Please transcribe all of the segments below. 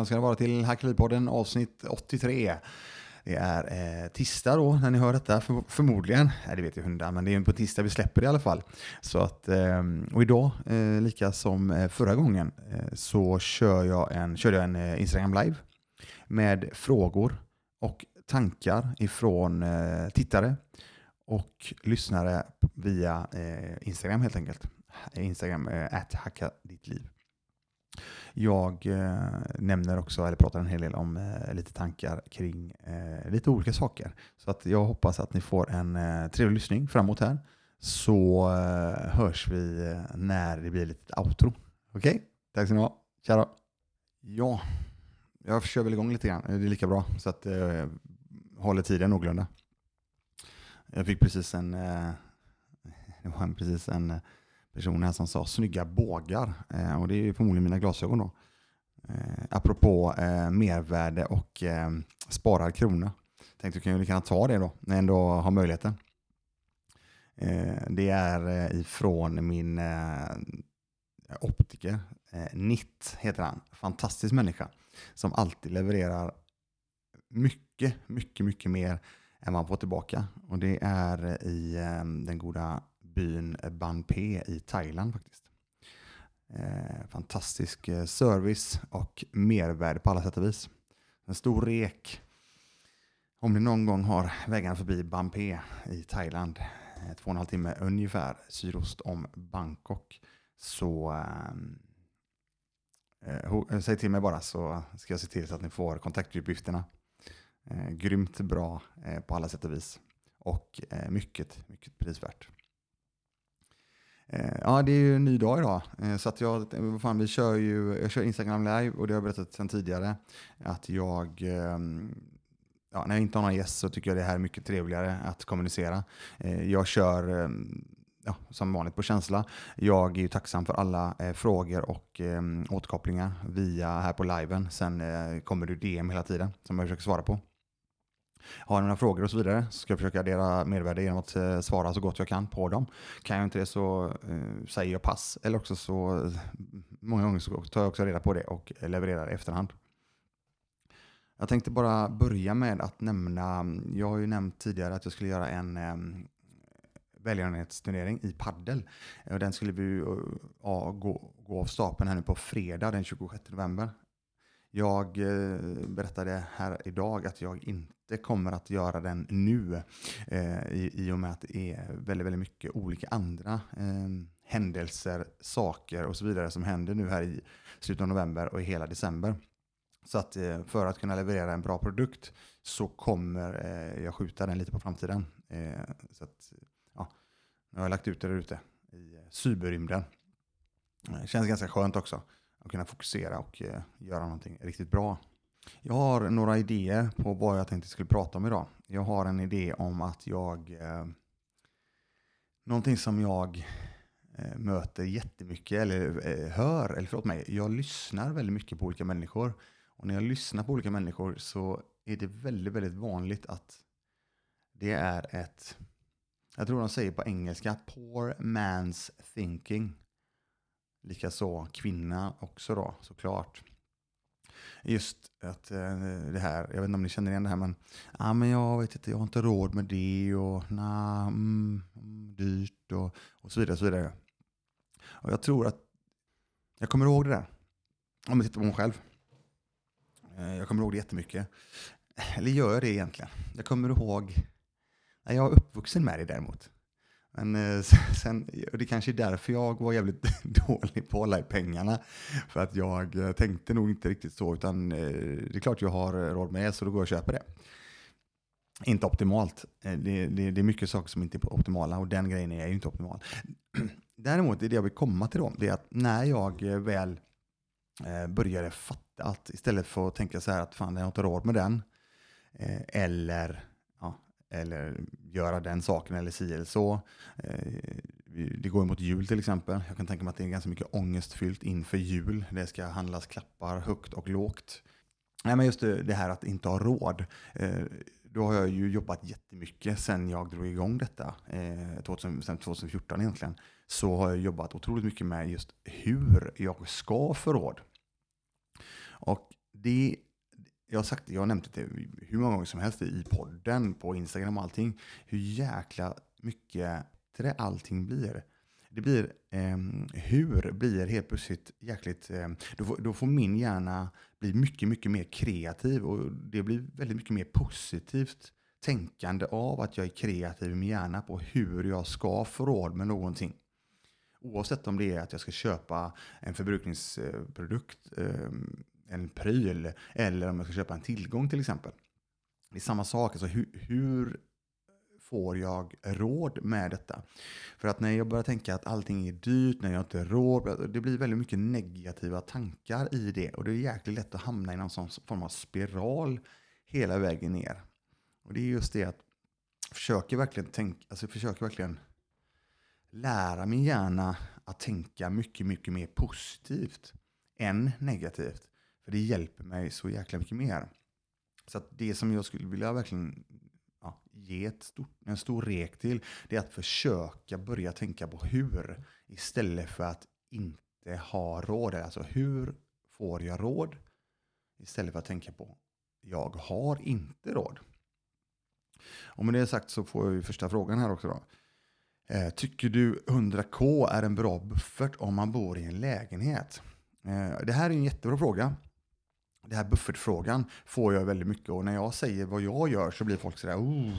välkomna ska ni vara till Hackeripodden avsnitt 83. Det är eh, tisdag då när ni hör detta för, förmodligen. Nej, det vet ju hundar, men det är på tisdag vi släpper det i alla fall. Så att, eh, och idag, eh, lika som eh, förra gången, eh, så kör jag en, körde jag en eh, Instagram live med frågor och tankar ifrån eh, tittare och lyssnare via eh, Instagram helt enkelt. Instagram, eh, att hacka ditt liv. Jag eh, nämner också, eller pratar en hel del om eh, lite tankar kring eh, lite olika saker. Så att jag hoppas att ni får en eh, trevlig lyssning framåt här. Så eh, hörs vi eh, när det blir lite outro. Okej? Okay? Tack ska ni ha. Tja då. Ja, jag kör väl igång lite grann. Det är lika bra så att eh, håller tiden någorlunda. Jag fick precis en, eh, det var precis en eh, personen här som sa snygga bågar. Eh, och det är förmodligen mina glasögon då. Eh, apropå eh, mervärde och eh, sparad krona. Tänkte du kan ju lika ta det då, när jag ändå har möjligheten. Eh, det är eh, ifrån min eh, optiker. Eh, Nitt heter han. Fantastisk människa. Som alltid levererar mycket, mycket, mycket mer än man får tillbaka. Och det är i eh, den goda byn Banpe i Thailand faktiskt. Eh, fantastisk eh, service och mervärde på alla sätt och vis. En stor rek. Om ni någon gång har vägarna förbi Banpe i Thailand, eh, två och en halv timme ungefär sydost om Bangkok, så eh, eh, eh, säg till mig bara så ska jag se till så att ni får kontaktuppgifterna. Eh, grymt bra eh, på alla sätt och vis. Och eh, mycket, mycket prisvärt. Eh, ja, det är ju en ny dag idag. Eh, så att jag, fan, vi kör ju, jag kör Instagram live och det har jag berättat sedan tidigare. Att jag, ehm, ja, när jag inte har någon gäst så tycker jag det här är mycket trevligare att kommunicera. Eh, jag kör ehm, ja, som vanligt på känsla. Jag är ju tacksam för alla eh, frågor och eh, återkopplingar via här på liven. Sen eh, kommer det DM hela tiden som jag försöker svara på. Har ni några frågor och så vidare så ska jag försöka addera mervärde genom att eh, svara så gott jag kan på dem. Kan jag inte det så eh, säger jag pass eller också så många gånger så tar jag också reda på det och levererar i efterhand. Jag tänkte bara börja med att nämna, jag har ju nämnt tidigare att jag skulle göra en eh, välgörenhetsturnering i paddel. Den skulle vi eh, ja, gå, gå av stapeln här nu på fredag den 26 november. Jag eh, berättade här idag att jag inte kommer att göra den nu eh, i, i och med att det är väldigt, väldigt mycket olika andra eh, händelser, saker och så vidare som händer nu här i slutet av november och i hela december. Så att för att kunna leverera en bra produkt så kommer jag skjuta den lite på framtiden. Så att, ja, nu har jag lagt ut det där ute i cyberrymden. Det känns ganska skönt också att kunna fokusera och eh, göra någonting riktigt bra. Jag har några idéer på vad jag tänkte skulle prata om idag. Jag har en idé om att jag... Eh, någonting som jag eh, möter jättemycket, eller eh, hör, eller förlåt mig, jag lyssnar väldigt mycket på olika människor. Och när jag lyssnar på olika människor så är det väldigt, väldigt vanligt att det är ett, jag tror de säger på engelska, poor man's thinking. Likaså kvinna också då, såklart. Just att eh, det här, jag vet inte om ni känner igen det här, men, ah, men jag vet inte, jag har inte råd med det och nah, mm, mm, dyrt och, och så vidare. Så vidare. Och jag tror att jag kommer ihåg det där. Om jag tittar på mig själv. Eh, jag kommer ihåg det jättemycket. Eller gör jag det egentligen? Jag kommer ihåg, jag är uppvuxen med det däremot. Men eh, sen, och det kanske är därför jag var jävligt dålig på att hålla i pengarna. För att jag eh, tänkte nog inte riktigt så, utan eh, det är klart jag har råd med det, så då går jag och köper det. Inte optimalt. Det, det, det är mycket saker som inte är optimala och den grejen är ju inte optimal. Däremot, det, det jag vill komma till då, det är att när jag väl började fatta att istället för att tänka så här att fan jag har inte råd med den, eller eller göra den saken eller si eller så. Eh, det går mot jul till exempel. Jag kan tänka mig att det är ganska mycket ångestfyllt inför jul. Det ska handlas klappar högt och lågt. Nej, men just det här att inte ha råd. Eh, då har jag ju jobbat jättemycket sen jag drog igång detta, eh, sen 2014 egentligen. Så har jag jobbat otroligt mycket med just hur jag ska få råd. Och det, jag har sagt jag har nämnt det hur många gånger som helst i podden, på Instagram och allting, hur jäkla mycket det allting blir. Det blir, eh, hur blir helt plötsligt jäkligt, eh, då, får, då får min hjärna bli mycket, mycket mer kreativ och det blir väldigt mycket mer positivt tänkande av att jag är kreativ i min hjärna på hur jag ska få råd med någonting. Oavsett om det är att jag ska köpa en förbrukningsprodukt, eh, en pryl, eller om jag ska köpa en tillgång till exempel. Det är samma sak, alltså hur, hur får jag råd med detta? För att när jag börjar tänka att allting är dyrt, när jag inte har råd, alltså, det blir väldigt mycket negativa tankar i det. Och det är jäkligt lätt att hamna i någon sån form av spiral hela vägen ner. Och det är just det att försöker verkligen tänka, alltså försöker verkligen lära min hjärna att tänka mycket, mycket mer positivt än negativt. För det hjälper mig så jäkla mycket mer. Så att det som jag skulle vilja verkligen ja, ge ett stort, en stor rek till, det är att försöka börja tänka på hur istället för att inte ha råd. Alltså hur får jag råd? Istället för att tänka på jag har inte råd. Och med det sagt så får jag ju första frågan här också då. Eh, tycker du 100k är en bra buffert om man bor i en lägenhet? Eh, det här är en jättebra fråga. Den här buffertfrågan får jag väldigt mycket och när jag säger vad jag gör så blir folk sådär oh,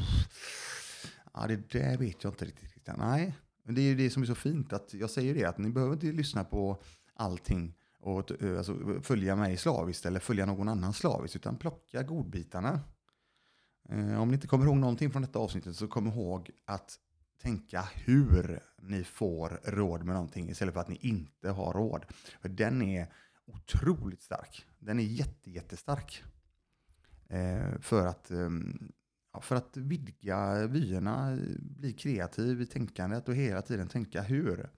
ja, det där vet jag inte riktigt. Nej, men det är det som är så fint att jag säger det att ni behöver inte lyssna på allting och alltså, följa mig slaviskt eller följa någon annan slaviskt utan plocka godbitarna. Eh, om ni inte kommer ihåg någonting från detta avsnittet så kom ihåg att tänka hur ni får råd med någonting istället för att ni inte har råd. För den är otroligt stark. Den är jätte, jättestark. Eh, för, att, eh, för att vidga vyerna, bli kreativ i tänkandet och hela tiden tänka hur.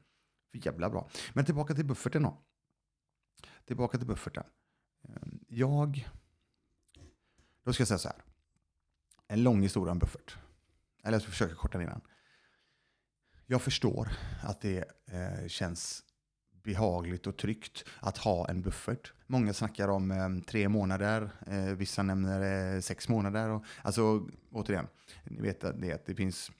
Jävla bra. Men tillbaka till bufferten då. Tillbaka till bufferten. Eh, jag... Då ska jag säga så här. En lång historia om buffert. Eller jag ska försöka korta ner den. Jag förstår att det eh, känns behagligt och tryggt att ha en buffert. Många snackar om eh, tre månader, eh, vissa nämner eh, sex månader. Och, alltså återigen, ni vet att det, det finns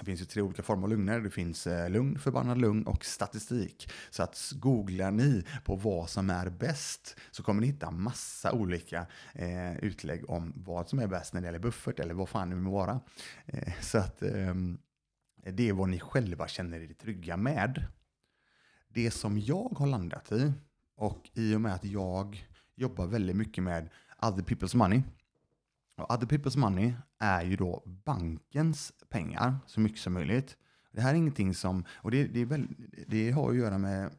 det finns ju tre olika former av lugner. Det finns eh, lugn, förbannad lugn och statistik. Så att googlar ni på vad som är bäst så kommer ni hitta massa olika eh, utlägg om vad som är bäst när det gäller buffert eller vad fan det må vara. Eh, så att eh, det är vad ni själva känner er trygga med. Det som jag har landat i, och i och med att jag jobbar väldigt mycket med other people's money. Och other people's money är ju då bankens pengar så mycket som möjligt. Det här är ingenting som, och det, det, väl, det har att göra med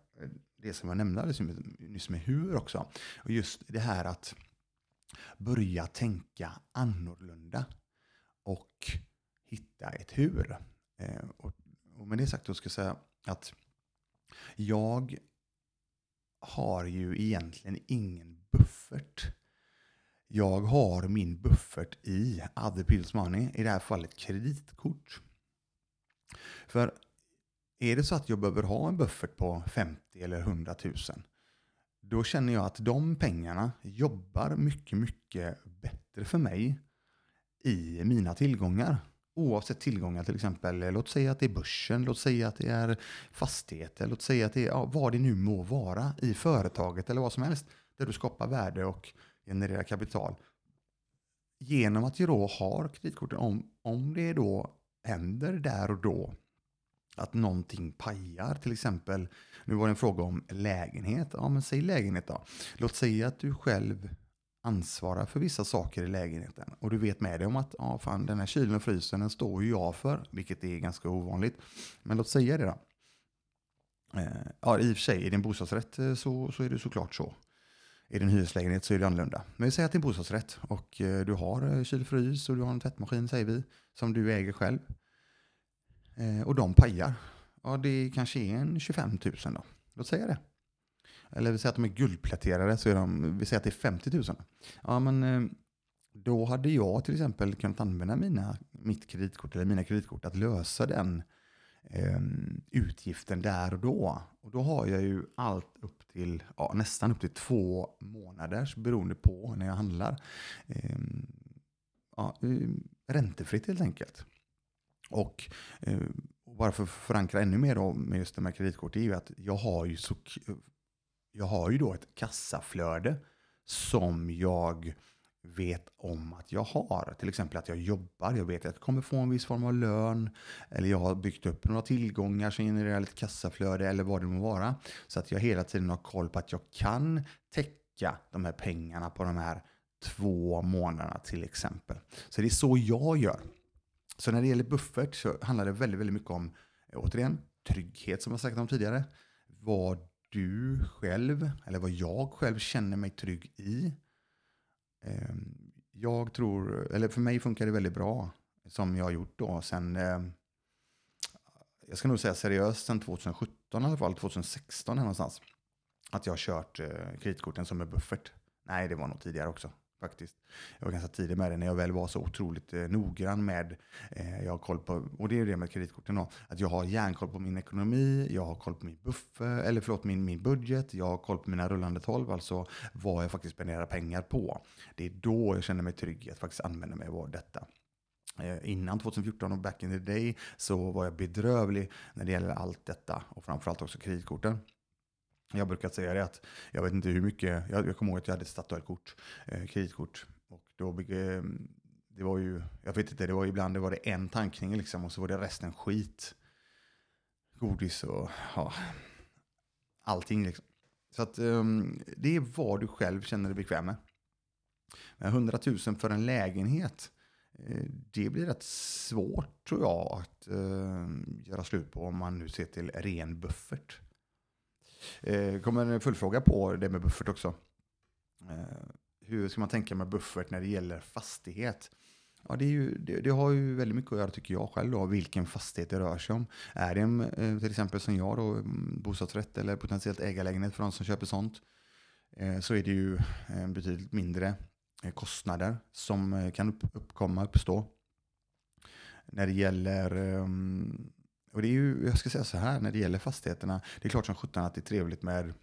det som jag nämnde nyss med hur också. Och just det här att börja tänka annorlunda och hitta ett hur. Eh, och, och med det sagt då ska jag säga att jag har ju egentligen ingen buffert. Jag har min buffert i other pills money, i det här fallet kreditkort. För är det så att jag behöver ha en buffert på 50 eller 100 000 då känner jag att de pengarna jobbar mycket, mycket bättre för mig i mina tillgångar oavsett tillgångar till exempel. Eh, låt säga att det är börsen, låt säga att det är fastigheter, låt säga att det är ja, vad det nu må vara i företaget eller vad som helst där du skapar värde och genererar kapital. Genom att du då har kreditkorten, om, om det då händer där och då att någonting pajar, till exempel, nu var det en fråga om lägenhet, ja men säg lägenhet då. Låt säga att du själv ansvarar för vissa saker i lägenheten. Och du vet med dig om att ja, fan, den här kylen och frysen den står ju jag för, vilket är ganska ovanligt. Men låt säga det då. Eh, ja, i och för sig, i din bostadsrätt eh, så, så är det såklart så. I din hyreslägenhet så är det annorlunda. Men vi säger att det är en bostadsrätt och eh, du har eh, kyl och frys och du har en tvättmaskin, säger vi, som du äger själv. Eh, och de pajar. Ja, det kanske är en 25 000 då. Låt säga det eller vi säger att de är guldpläterade, så är de, vi säger att det är 50 000. Ja, men eh, då hade jag till exempel kunnat använda mina, mitt kreditkort eller mina kreditkort att lösa den eh, utgiften där och då. Och då har jag ju allt upp till, ja, nästan upp till två månaders beroende på när jag handlar. Eh, ja, ehm, räntefritt helt enkelt. Och eh, bara för att förankra ännu mer då med just det med kreditkort, är ju att jag har ju, så, jag har ju då ett kassaflöde som jag vet om att jag har. Till exempel att jag jobbar, jag vet att jag kommer få en viss form av lön, eller jag har byggt upp några tillgångar som genererar lite kassaflöde eller vad det må vara. Så att jag hela tiden har koll på att jag kan täcka de här pengarna på de här två månaderna till exempel. Så det är så jag gör. Så när det gäller buffert så handlar det väldigt, väldigt mycket om, återigen, trygghet som jag sagt om tidigare. Vad du själv, eller vad jag själv känner mig trygg i. Ehm, jag tror, eller för mig funkar det väldigt bra som jag har gjort då sen, ehm, jag ska nog säga seriöst sen 2017 i alla fall, 2016 någonstans. Att jag har kört eh, kreditkorten som en buffert. Nej, det var nog tidigare också faktiskt. Jag var ganska tidig med det när jag väl var så otroligt eh, noggrann med, eh, jag har koll på, och det är det med kreditkorten då, att jag har järnkoll på min ekonomi, jag har koll på min buffer, eller förlåt min, min budget, jag har koll på mina rullande 12, alltså vad jag faktiskt spenderar pengar på. Det är då jag känner mig trygg att faktiskt använda mig av detta. Eh, innan 2014 och back in the day så var jag bedrövlig när det gäller allt detta och framförallt också kreditkorten. Jag brukar säga det att jag vet inte hur mycket, jag, jag kommer ihåg att jag hade ett Statoil-kort, eh, kreditkort. Och då, eh, det var ju, jag vet inte, det var ibland det var det en tankning liksom och så var det resten skit. Godis och ja, allting liksom. Så att eh, det är vad du själv känner dig bekväm med. Men 100 000 för en lägenhet, eh, det blir rätt svårt tror jag att ehm, göra slut på om man nu ser till ren buffert. Eh, kommer en fullfråga på det med buffert också. Eh, hur ska man tänka med buffert när det gäller fastighet? Ja, det, ju, det, det, har ju väldigt mycket att göra tycker jag själv då, vilken fastighet det rör sig om. Är det en, eh, till exempel som jag då, mm, bostadsrätt eller potentiellt ägarlägenhet för de som köper sånt, eh, så är det ju eh, betydligt mindre eh, kostnader som eh, kan uppkomma, uppstå. När det gäller um, och det är ju, jag ska säga så här, när det gäller fastigheterna, det är klart som sjutton att det är trevligt med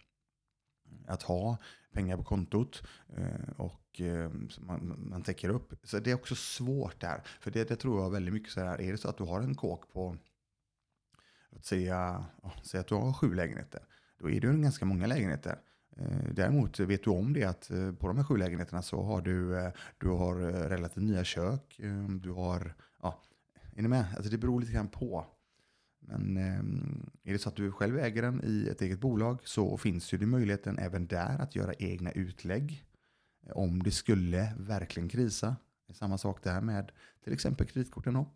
att ha pengar på kontot eh, och eh, man, man täcker upp. Så det är också svårt där. För det, det tror jag väldigt mycket så här, är det så att du har en kåk på, att säga, säg att du har sju lägenheter, då är det ju ganska många lägenheter. Eh, däremot vet du om det att på de här sju lägenheterna så har du, du har relativt nya kök, du har, ja, är ni med? Alltså det beror lite grann på. Men ehm, är det så att du själv äger den i ett eget bolag så finns ju det möjligheten även där att göra egna utlägg. Eh, om det skulle verkligen krisa. Det är samma sak där med till exempel kreditkorten. Då.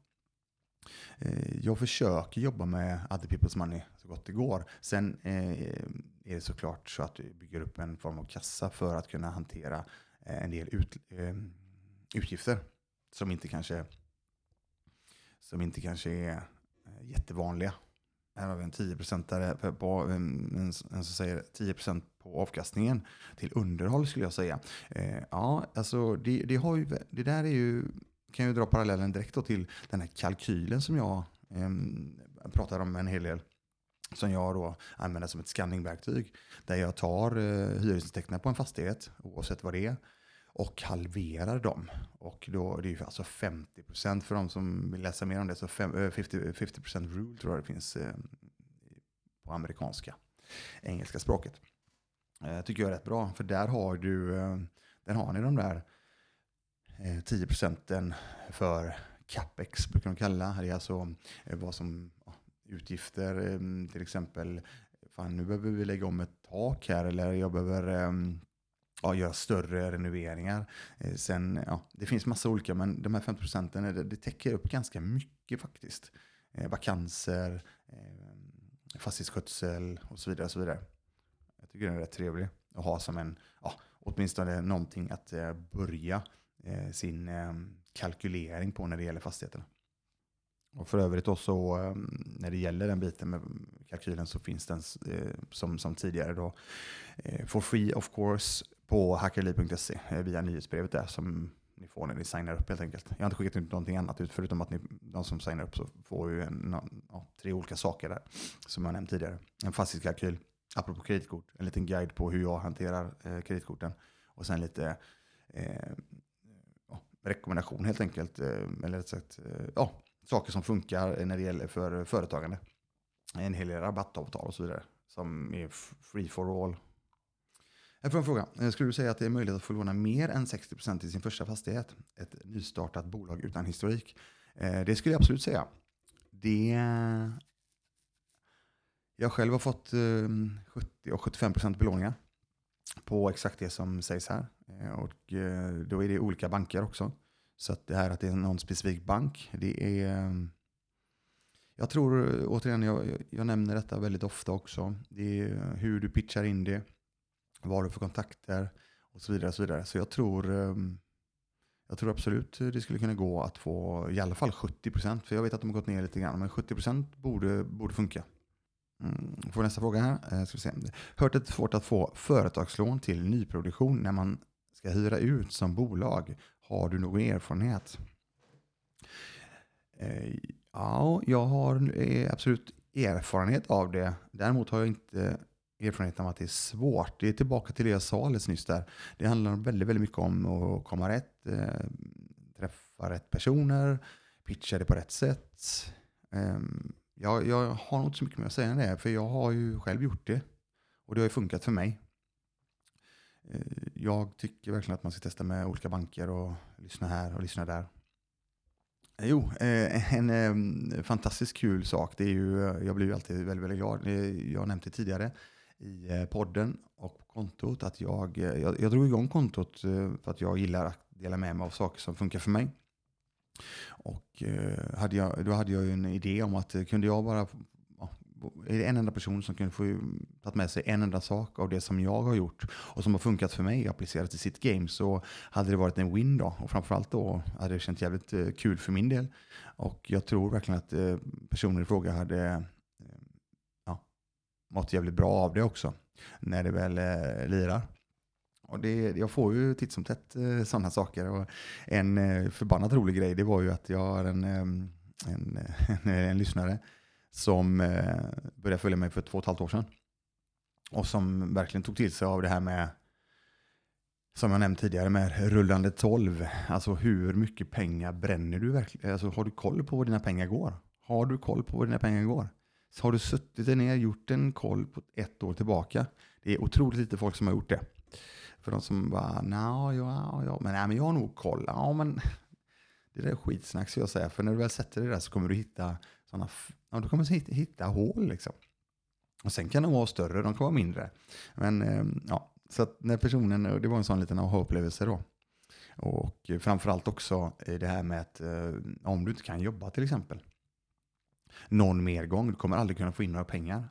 Eh, jag försöker jobba med other people's money så gott det går. Sen eh, är det såklart så att du bygger upp en form av kassa för att kunna hantera en del ut, utgifter som inte kanske som inte kanske är jättevanliga. Här har vi en 10% på, en, en som säger 10% på avkastningen till underhåll skulle jag säga. Eh, ja, alltså det, det, har ju, det där är ju, kan ju dra parallellen direkt då till den här kalkylen som jag eh, pratar om en hel del som jag då använder som ett scanningverktyg. Där jag tar eh, hyresintäkterna på en fastighet, oavsett vad det är, och halverar dem. Och då, det är ju alltså 50% för de som vill läsa mer om det, så 50%, 50 eh, rule tror jag det finns eh, på amerikanska, engelska språket. Det tycker jag är rätt bra, för där har du, där har ni de där 10 procenten för capex brukar de kalla. Det är alltså vad som utgifter, till exempel, fan nu behöver vi lägga om ett tak här eller jag behöver ja, göra större renoveringar. Eh, sen, ja, det finns massa olika, men de här 50 procenten det, det täcker upp ganska mycket faktiskt. Eh, vakanser, eh, fastighetsskötsel och så vidare. Och så vidare. Jag tycker den är rätt trevlig att ha som en, ja, åtminstone någonting att eh, börja eh, sin eh, kalkylering på när det gäller fastigheterna. Och för övrigt också eh, när det gäller den biten med kalkylen så finns den eh, som, som tidigare då eh, for free of course på hackerly.se eh, via nyhetsbrevet där som ni får när ni signar upp helt enkelt. Jag har inte skickat ut någonting annat ut förutom att ni, de som signar upp så får ju en, ja, tre olika saker där som jag nämnt tidigare. En fastighetskalkyl, apropå kreditkort, en liten guide på hur jag hanterar eh, kreditkorten och sen lite eh, rekommendation helt enkelt. Eh, eller rätt sagt, eh, ja, saker som funkar när det gäller för företagande. En hel del rabattavtal och så vidare som är free for all. Jag får en fråga. Eh, skulle du säga att det är möjligt att få låna mer än 60% i sin första fastighet? Ett nystartat bolag utan historik? Eh, det skulle jag absolut säga. Det... Jag själv har fått eh, 70 och 75% belåningar på exakt det som sägs här. Och då är det olika banker också. Så att det här att det är någon specifik bank, det är... Jag tror, återigen, jag, jag nämner detta väldigt ofta också. Det är hur du pitchar in det, vad du för kontakter och så vidare. Och så, vidare. så jag tror, ehm, jag tror absolut det skulle kunna gå att få i alla fall 70%. För jag vet att de har gått ner lite grann, men 70% borde, borde funka. Mm, får nästa fråga här. Eh, ska vi se. Hört att det är svårt att få företagslån till nyproduktion när man ska hyra ut som bolag. Har du någon erfarenhet? Eh, ja, jag har eh, absolut erfarenhet av det. Däremot har jag inte Erfarenheten av att det är svårt. Det är tillbaka till det jag sa alldeles nyss där. Det handlar väldigt, väldigt mycket om att komma rätt, eh, träffa rätt personer, pitcha det på rätt sätt. Eh, jag, jag har nog inte så mycket mer att säga än det, för jag har ju själv gjort det. Och det har ju funkat för mig. Eh, jag tycker verkligen att man ska testa med olika banker och lyssna här och lyssna där. Eh, jo, eh, en ehm, fantastiskt kul sak, det är ju, eh, jag blir ju alltid väldigt, väldigt glad. Jag har nämnt det tidigare i eh, podden och på kontot att jag, eh, jag, jag drog igång kontot eh, för att jag gillar att dela med mig av saker som funkar för mig. Och hade jag, då hade jag ju en idé om att kunde jag bara är det en enda person som kunde få tagit med sig en enda sak av det som jag har gjort och som har funkat för mig applicerat i sitt game så hade det varit en win då. Och framförallt då hade det känts jävligt kul för min del. Och jag tror verkligen att personer i fråga hade mått jävligt bra av det också när det väl eh, lirar. Och det, jag får ju titt som tätt eh, sådana saker. Och en eh, förbannat rolig grej det var ju att jag har en, eh, en, en, en lyssnare som eh, började följa mig för två och ett halvt år sedan. Och som verkligen tog till sig av det här med, som jag nämnt tidigare, med rullande 12. Alltså hur mycket pengar bränner du verkligen? Alltså har du koll på var dina pengar går? Har du koll på var dina pengar går? Så har du suttit ner och gjort en koll på ett år tillbaka? Det är otroligt lite folk som har gjort det. För de som bara, ja, ja, ja, men, nej, men jag har nog koll. Ja, men det där är skitsnack ska jag säga. För när du väl sätter dig där så kommer du hitta sådana, ja, du kommer hitta, hitta hål liksom. Och sen kan de vara större, de kan vara mindre. Men eh, ja, så att när personen, det var en sån liten aha-upplevelse då. Och framförallt också det här med att eh, om du inte kan jobba till exempel. Någon mer gång, du kommer aldrig kunna få in några pengar.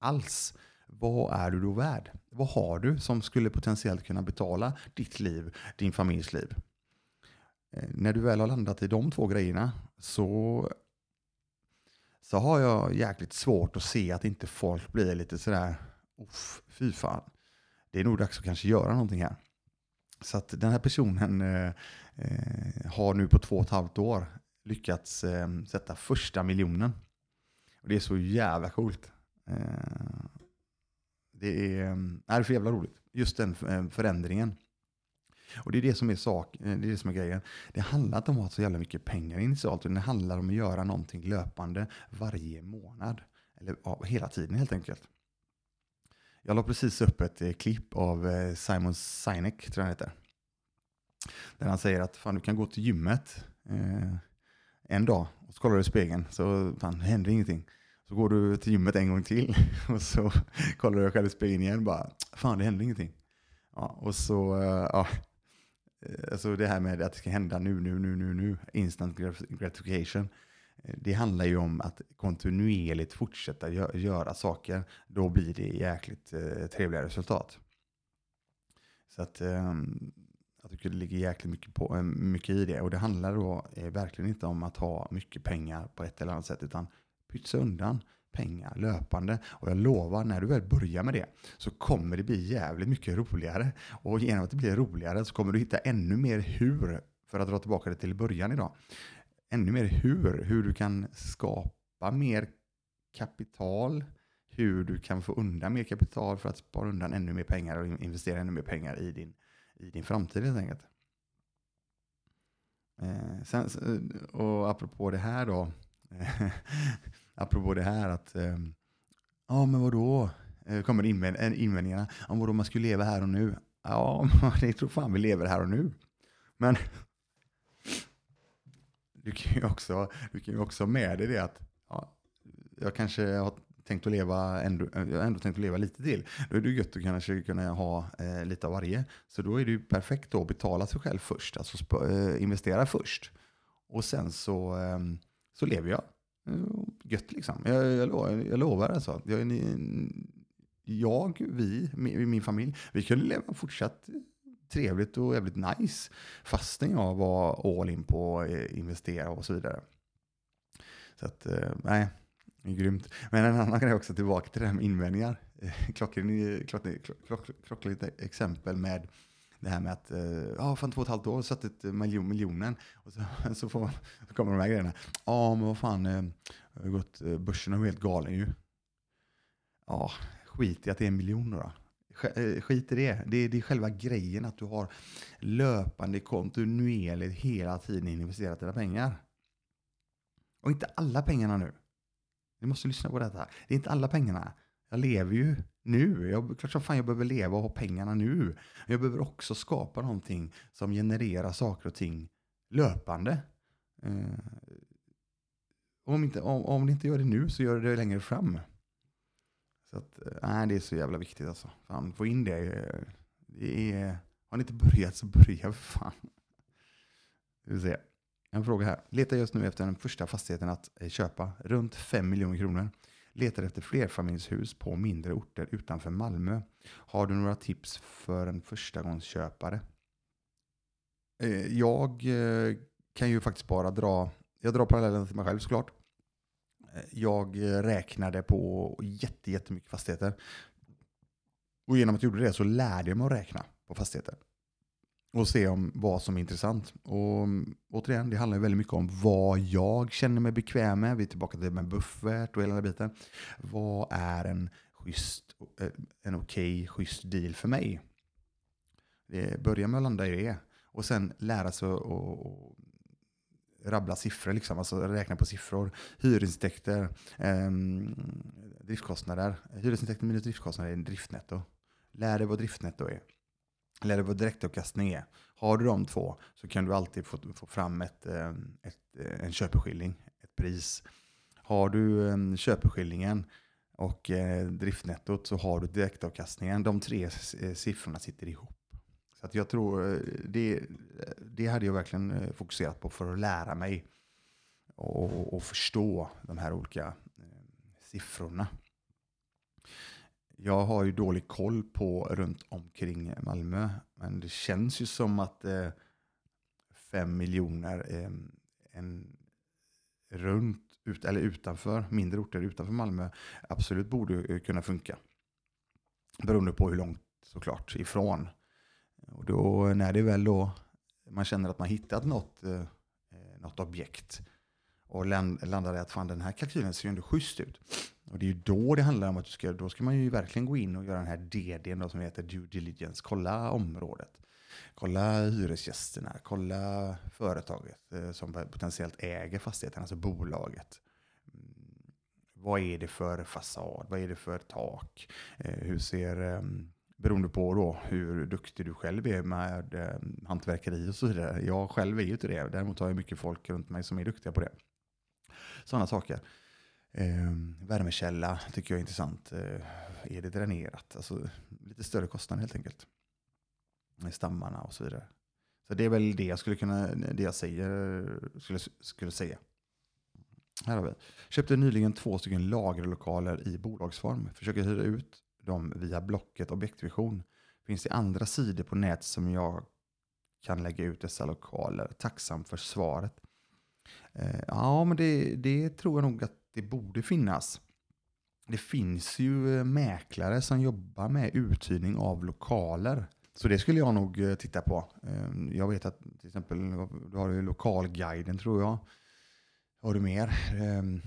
alls vad är du då värd? Vad har du som skulle potentiellt kunna betala ditt liv, din familjs liv? Eh, när du väl har landat i de två grejerna så, så har jag jäkligt svårt att se att inte folk blir lite sådär, Uff, fy fan. Det är nog dags att kanske göra någonting här. Så att den här personen eh, eh har nu på två och ett halvt år lyckats eh, sätta första miljonen. Och det är så jävla coolt. Eh, det är, det är för jävla roligt. Just den eh, förändringen. Och det är det som är sak, eh, det är det som är grejen. Det handlar inte om att ha så jävla mycket pengar initialt, utan det handlar om att göra någonting löpande varje månad. Eller ja, hela tiden helt enkelt. Jag la precis upp ett eh, klipp av Simon Sinek, tror jag han heter. Där han säger att fan, du kan gå till gymmet eh, en dag och så kollar du i spegeln så fan, händer ingenting. Så går du till gymmet en gång till och så kollar du själv i spegeln igen bara, fan det händer ingenting. Ja, och så, eh, ja, alltså det här med att det ska hända nu, nu, nu, nu, nu, instant gratification. Eh, det handlar ju om att kontinuerligt fortsätta göra saker. Då blir det jäkligt trevliga resultat. Så att ehm, jag tycker det ligger jäkligt mycket, på, eh, mycket i det. Och det handlar då eh, verkligen inte om att ha mycket pengar på ett eller annat sätt, utan pytsa undan pengar löpande. Och jag lovar, när du väl börjar med det så kommer det bli jävligt mycket roligare. Och genom att det blir roligare så kommer du hitta ännu mer hur, för att dra tillbaka det till början idag, ännu mer hur, hur du kan skapa mer kapital, hur du kan få undan mer kapital för att spara undan ännu mer pengar och investera ännu mer pengar i din, i din framtid helt enkelt. Eh, sen, eh, och apropå det här då, apropå det här att, eh, ja men vadå, eh, kommer invänd, eh, invändningarna, ja vadå man skulle leva här och nu. Ja, det tror fan vi lever här och nu. Men du kan ju också, du kan ju också med dig det att ja, jag kanske har tänkt att leva, ändå, eh, jag har ändå tänkt att leva lite till. Då är det gött att kanske kunna ha eh, lite av varje. Så då är det ju perfekt att betala sig själv först, alltså eh, investera först. Och sen så, eh, så lever jag. Eh, gött liksom. Jag, jag, lovar, jag lovar alltså. Jag, jag, vi, min, min familj, vi kunde leva fortsatt trevligt och jävligt nice. Fastän jag var all in på att investera och så vidare. Så att, eh, nej, grymt. Men en annan grej också, tillbaka till det här med invändningar. Eh, Klockrent exempel med det här med att eh, ja, fan två och ett halvt år satt ett miljon, miljonen. Och så, så, får, så kommer de här grejerna. Ja, men vad fan, eh, har gått, börsen är helt galen ju. Ja, skit i att det är en miljon då. Skit i det. det. är, det är själva grejen att du har löpande kontinuerligt hela tiden investerat dina pengar. Och inte alla pengarna nu. Ni måste lyssna på detta. Det är inte alla pengarna. Jag lever ju nu. Jag, klart som fan jag behöver leva och ha pengarna nu. Men jag behöver också skapa någonting som genererar saker och ting löpande. Eh, om, inte, om, om det inte gör det nu så gör det det längre fram. Så att, eh, nej, det är så jävla viktigt alltså. Fan, få in det. Eh, det är, har ni inte börjat så börja för fan. Vi får se. En fråga här. Letar just nu efter den första fastigheten att eh, köpa. Runt 5 miljoner kronor. Letar efter flerfamiljshus på mindre orter utanför Malmö. Har du några tips för en förstagångsköpare? Eh, jag eh, kan ju faktiskt bara dra, jag drar parallellen till mig själv såklart. Jag räknade på jättemycket fastigheter. Och genom att jag gjorde det så lärde jag mig att räkna på fastigheter. Och se om vad som är intressant. Och mm, återigen, det handlar väldigt mycket om vad jag känner mig bekväm med. Vi är tillbaka till det med buffert och hela den biten. Vad är en schysst, eh, en okej, okay, schysst deal för mig? Börja med att landa i det. Och sen lära sig att rabbla siffror, liksom, alltså räkna på siffror. Hyresintäkter, eh, driftkostnader. Hyresintäkter minus driftkostnader är driftnetto. Lär dig vad driftnetto är. Eller vad direktavkastning är. Har du de två så kan du alltid få, få fram ett, eh, ett, eh, en köpeskilling, ett pris. Har du ehm, köpeskillingen och eh, driftnettot så har du direktavkastningen. De tre siffrorna sitter ihop. Så att jag tror, det, det hade jag verkligen fokuserat på för att lära mig och, och förstå de här olika siffrorna. Jag har ju dålig koll på runt omkring Malmö, men det känns ju som att eh, fem miljoner eh, en, runt, ut, eller utanför, mindre orter utanför Malmö absolut borde eh, kunna funka. Beroende på hur långt såklart ifrån och då när det väl då man känner att man hittat något, eh, eh något objekt och landar i att fan den här kalkylen ser ju ändå schysst ut. Och det är ju då det handlar om att du ska, då ska man ju verkligen gå in och göra den här DDn då, som heter due diligence. Kolla området. Kolla hyresgästerna, kolla företaget eh, som potentiellt äger fastigheten, alltså bolaget. Mm. Vad är det för fasad? Vad är det för tak? Eh, hur ser ehm, beroende på då hur duktig du själv är med eh, hantverkeri och så vidare. Jag själv är ju inte det. Däremot har jag mycket folk runt mig som är duktiga på det. Sådana saker. Eh, värmekälla tycker jag är intressant. Eh, är det dränerat? Alltså lite större kostnad helt enkelt. Stammarna och så vidare. Så det är väl det jag skulle kunna, det jag säger, skulle, skulle säga. Här har vi. Köpte nyligen två stycken lagerlokaler i bolagsform. Försöker hyra ut dem via Blocket Objektvision. Finns det andra sidor på nät som jag kan lägga ut dessa lokaler? Tacksam för svaret. Eh, ja, men det, det, tror jag nog att det borde finnas. det finns ju eh, mäklare som jobbar med uthyrning av lokaler. Så det skulle jag nog eh, titta på. Jag vet att till exempel, du har ju lokalguiden tror jag. Har du mer? Ehm,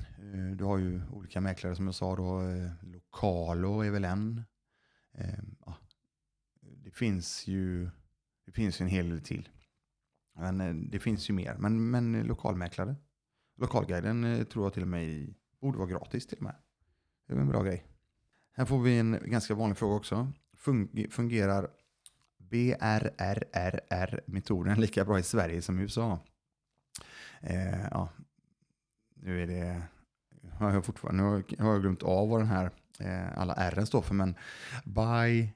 du har ju olika mäklare som jag sa då. Lokalo är väl en. Ehm, det finns ju det finns en hel del till. Men eh, det finns ju mer. Men, men lokalmäklare. Lokalguiden eh, tror jag till och med borde vara gratis till och med. Det är en bra grej. Här får vi en ganska vanlig fråga också. Fungerar BRRRR-metoden lika bra i Sverige som i USA? Eh, ja, nu är det... Har jag fortfarande, nu har jag glömt av vad den här eh, alla R står för, men BY,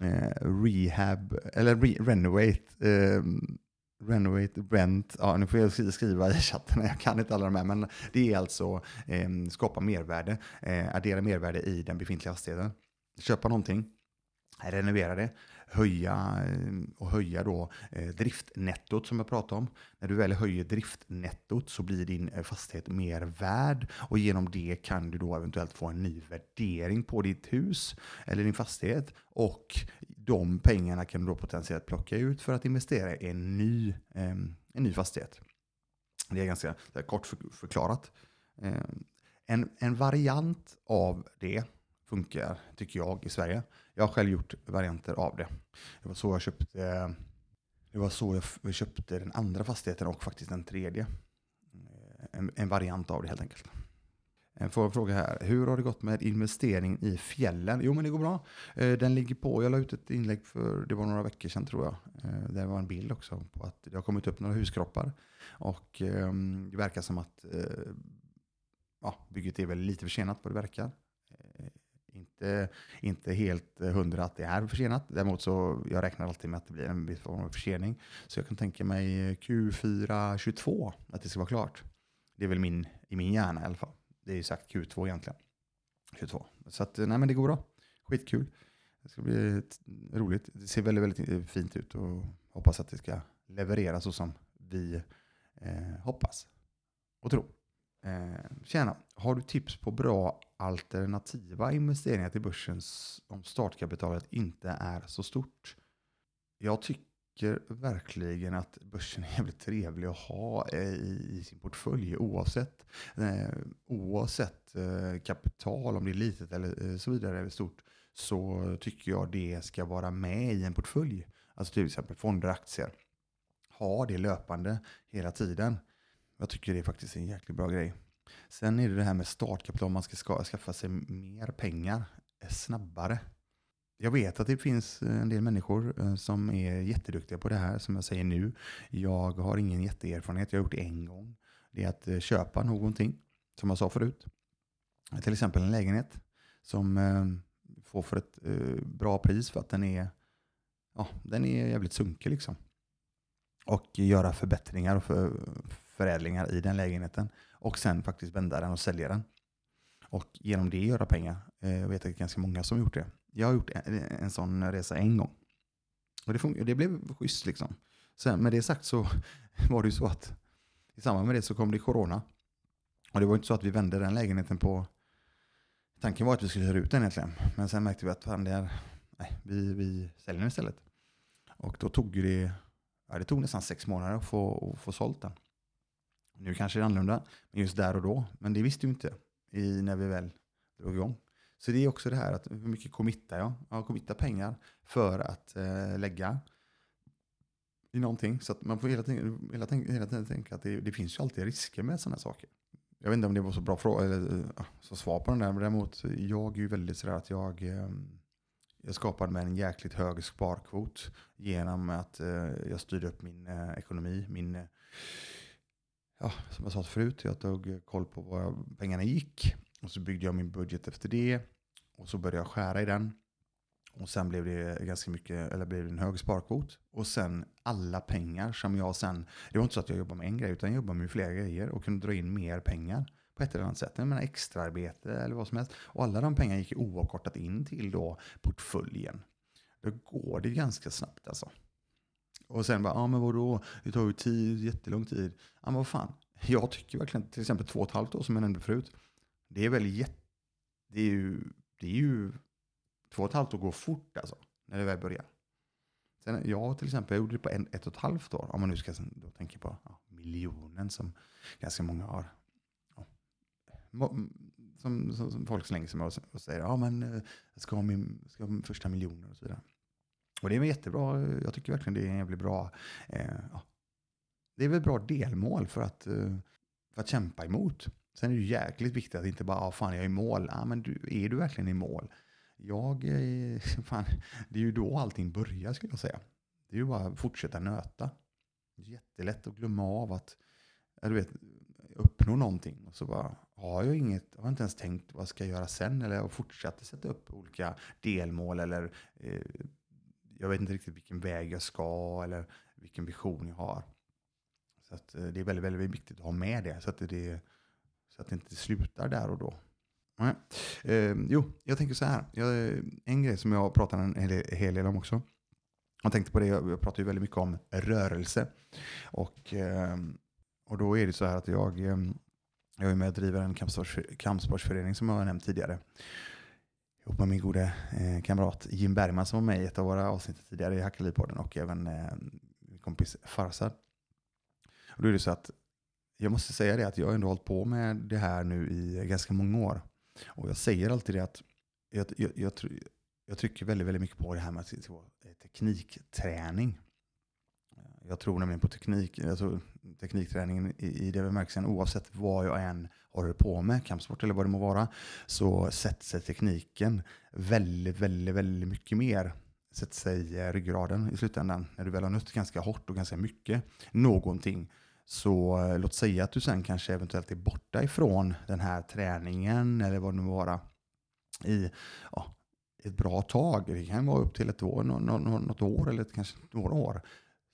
eh, rehab, eller re, renovate, eh, renovate, rent, ja nu får jag skriva i chatten, jag kan inte alla de här, men det är alltså eh, skapa mervärde, eh, addera mervärde i den befintliga fastigheten. Köpa någonting, renovera det, höja eh, och höja då eh, driftnettot som jag pratade om. När du väl höjer driftnettot så blir din eh, fastighet mer värd och genom det kan du då eventuellt få en ny värdering på ditt hus eller din fastighet och de pengarna kan du då potentiellt plocka ut för att investera i en ny, ehm, en ny fastighet. Det är ganska kort förklarat. Ehm, en, en variant av det funkar, tycker jag, i Sverige. Jag har själv gjort varianter av det. Det var så jag köpte, det var så jag köpte den andra fastigheten och faktiskt den tredje. Eh, en, en variant av det helt enkelt. Eh, en fråga här. Hur har det gått med investeringen i fjällen? Jo, men det går bra. Eh, den ligger på. Jag la ut ett inlägg för, det var några veckor sedan tror jag. Det var en bild också på att det har kommit upp några huskroppar. Och ehm, det verkar som att ja, bygget är väl lite försenat vad det verkar inte, inte helt hundra att det är försenat. Däremot så jag räknar alltid med att det blir en viss form av försening. Så jag kan tänka mig Q4 22 att det ska vara klart. Det är väl min, i min hjärna i alla fall. Det är ju sagt Q2 egentligen. 22. Så att, nej men det går bra. Skitkul. Det ska bli roligt. Det ser väldigt, väldigt fint ut och hoppas att det ska leverera så som vi eh, hoppas och tror. Eh, tjena, har du tips på bra alternativa investeringar till börsen om startkapitalet inte är så stort? Jag tycker verkligen att börsen är jävligt trevlig att ha eh, i, i sin portfölj oavsett, eh, oavsett eh, kapital, om det är litet eller eh, så vidare eller stort, så tycker jag det ska vara med i en portfölj. Alltså till exempel fonder och aktier. Ha det löpande hela tiden. Jag tycker det är faktiskt en jäkligt bra grej. Sen är det det här med startkapital, man ska skaffa sig mer pengar eh, snabbare. Jag vet att det finns eh, en del människor eh, som är jätteduktiga på det här, som jag säger nu. Jag har ingen jätteerfarenhet, jag har gjort det en gång. Det är att köpa någonting, som jag sa förut. Till exempel en lägenhet som får för ett bra pris för att den är, ja, den är jävligt sunkig liksom. Och göra förbättringar och för, förädlingar i den lägenheten och sen faktiskt vända den och sälja den. Och genom det göra pengar. Eh, Jag vet att det är ganska många som har gjort det. Jag har gjort en, en sån resa en gång. Och det, det blev schysst liksom. Sen med det sagt så var det ju så att i samband med det så kom det corona. Och det var inte så att vi vände den lägenheten på... Tanken var att vi skulle hyra ut den egentligen. Men sen märkte vi att fan, det är, nej, vi, vi säljer den istället. Och då tog det, ja, det tog nästan sex månader att få, att få sålt den. Nu kanske det är annorlunda, men just där och då. Men det visste vi inte i, när vi väl drog igång. Så det är också det här att hur mycket committar jag? Jag committar pengar för att eh, lägga i någonting. Så att man får hela tiden, hela, hela tiden tänka att det, det, finns ju alltid risker med sådana saker. Jag vet inte om det var så bra fråga, eller, eh, så svar på den där, men däremot jag är ju väldigt sådär att jag, eh, jag skapade med en jäkligt hög sparkvot genom att eh, jag styrde upp min eh, ekonomi, min eh, ja, som jag sa förut, jag tog koll på var pengarna gick. Och så byggde jag min budget efter det. Och så började jag skära i den. Och sen blev det ganska mycket, eller blev det en hög sparkvot. Och sen alla pengar som jag sen, det var inte så att jag jobbade med en grej, utan jag jobbade med flera grejer och kunde dra in mer pengar på ett eller annat sätt. Jag menar extraarbete eller vad som helst. Och alla de pengarna gick oavkortat in till då portföljen. Då går det ganska snabbt alltså. Och sen bara, ja men vadå, det tar ju tid, jättelång tid. Ja men vad fan, jag tycker verkligen till exempel två och ett halvt år som jag nämnde förut. Det är väl jätte det är ju, det är ju två och ett halvt år går fort alltså, när det väl börjar. Sen, jag till exempel, jag gjorde det på en, ett och ett halvt år, om man nu ska då tänka på ja, miljonen som ganska många har. Ja. Som, som, som, folk slänger sig med och, och säger, ja men jag ska ha min, ska ha min första miljoner och så vidare. Och det är jättebra, jag tycker verkligen det är en jävligt bra, eh, ja, det är väl ett bra delmål för att, eh, för att kämpa emot. Sen är det ju jäkligt viktigt att inte bara, ah, fan jag är i mål. Ja, men du, är du verkligen i mål? Jag, eh, fan, det är ju då allting börjar skulle jag säga. Det är ju bara att fortsätta nöta. Det är jättelätt att glömma av att, du vet, uppnå någonting. Och så bara, har jag inget, har jag inte ens tänkt vad ska jag göra sen? Eller jag fortsätter sätta upp olika delmål eller eh, jag vet inte riktigt vilken väg jag ska eller vilken vision jag har. Så att, eh, det är väldigt, väldigt viktigt att ha med det så att det, så att det inte slutar där och då. Nej. Eh, jo, jag tänker så här. Jag, eh, en grej som jag pratar en hel, hel del om också. Jag tänkte på det, jag pratar ju väldigt mycket om rörelse. Och, eh, och då är det så här att jag, ehm, jag är med och driver en kampsportsförening som jag har nämnt tidigare. Ihop med min gode eh, kamrat Jim Bergman som var med i ett av våra avsnitt tidigare i Hackelipodden och även eh, min kompis Farsad. Och då är det så att jag måste säga det att jag har ändå hållit på med det här nu i ganska många år. Och jag säger alltid det att jag, jag, jag, jag trycker väldigt, väldigt mycket på det här med eh, teknikträning. Jag tror nämligen på teknik, alltså teknikträningen i, i det bemärkelsen oavsett vad jag än håller på med, kampsport eller vad det må vara, så sätter sig tekniken väldigt, väldigt, väldigt mycket mer sätter sig i ryggraden i slutändan. När du väl har nött ganska hårt och ganska mycket någonting så eh, låt säga att du sen kanske eventuellt är borta ifrån den här träningen eller vad det nu vara i ja, ett bra tag. Det kan vara upp till ett år, något år eller kanske några år.